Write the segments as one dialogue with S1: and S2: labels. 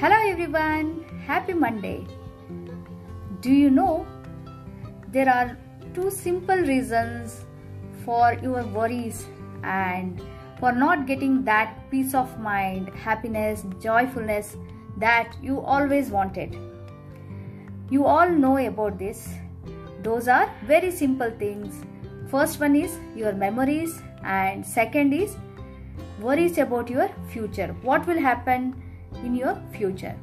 S1: Hello everyone, happy Monday. Do you know there are two simple reasons for your worries and for not getting that peace of mind, happiness, joyfulness that you always wanted. You all know about this. Those are very simple things. First one is your memories and second is worries about your future. What will happen in your future?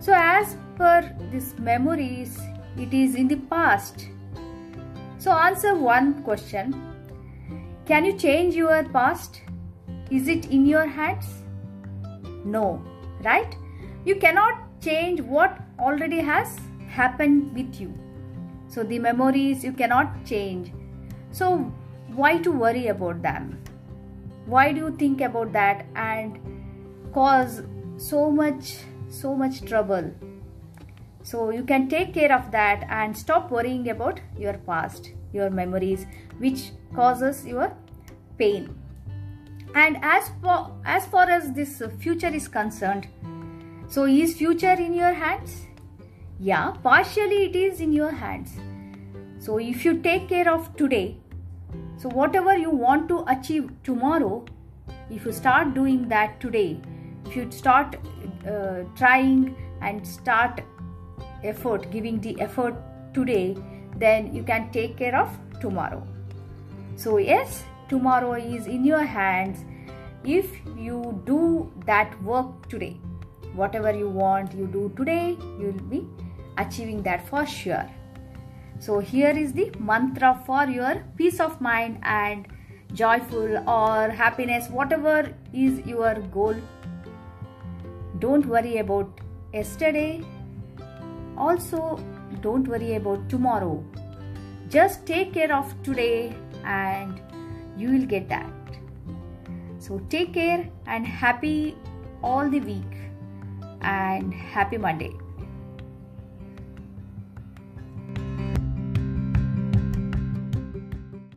S1: So as per these memories, it is in the past. So answer one question. Can you change your past? Is it in your hands? No, right? You cannot change what already has happened with you. So the memories you cannot change. So why to worry about them? Why do you think about that and cause so much so much trouble? So you can take care of that and stop worrying about your past, your memories which causes your pain. And as for as far as this future is concerned, so is future in your hands? Yeah, partially it is in your hands. So if you take care of today, so whatever you want to achieve tomorrow, if you start doing that today, if you start uh, trying and start effort, giving the effort today, then you can take care of tomorrow. So yes, tomorrow is in your hands if you do that work today. Whatever you want, you do today, you will be achieving that for sure. So here is the mantra for your peace of mind and joyful or happiness, whatever is your goal. Don't worry about yesterday. Also, don't worry about tomorrow. Just take care of today and you will get that. So take care and happy all the week and happy Monday.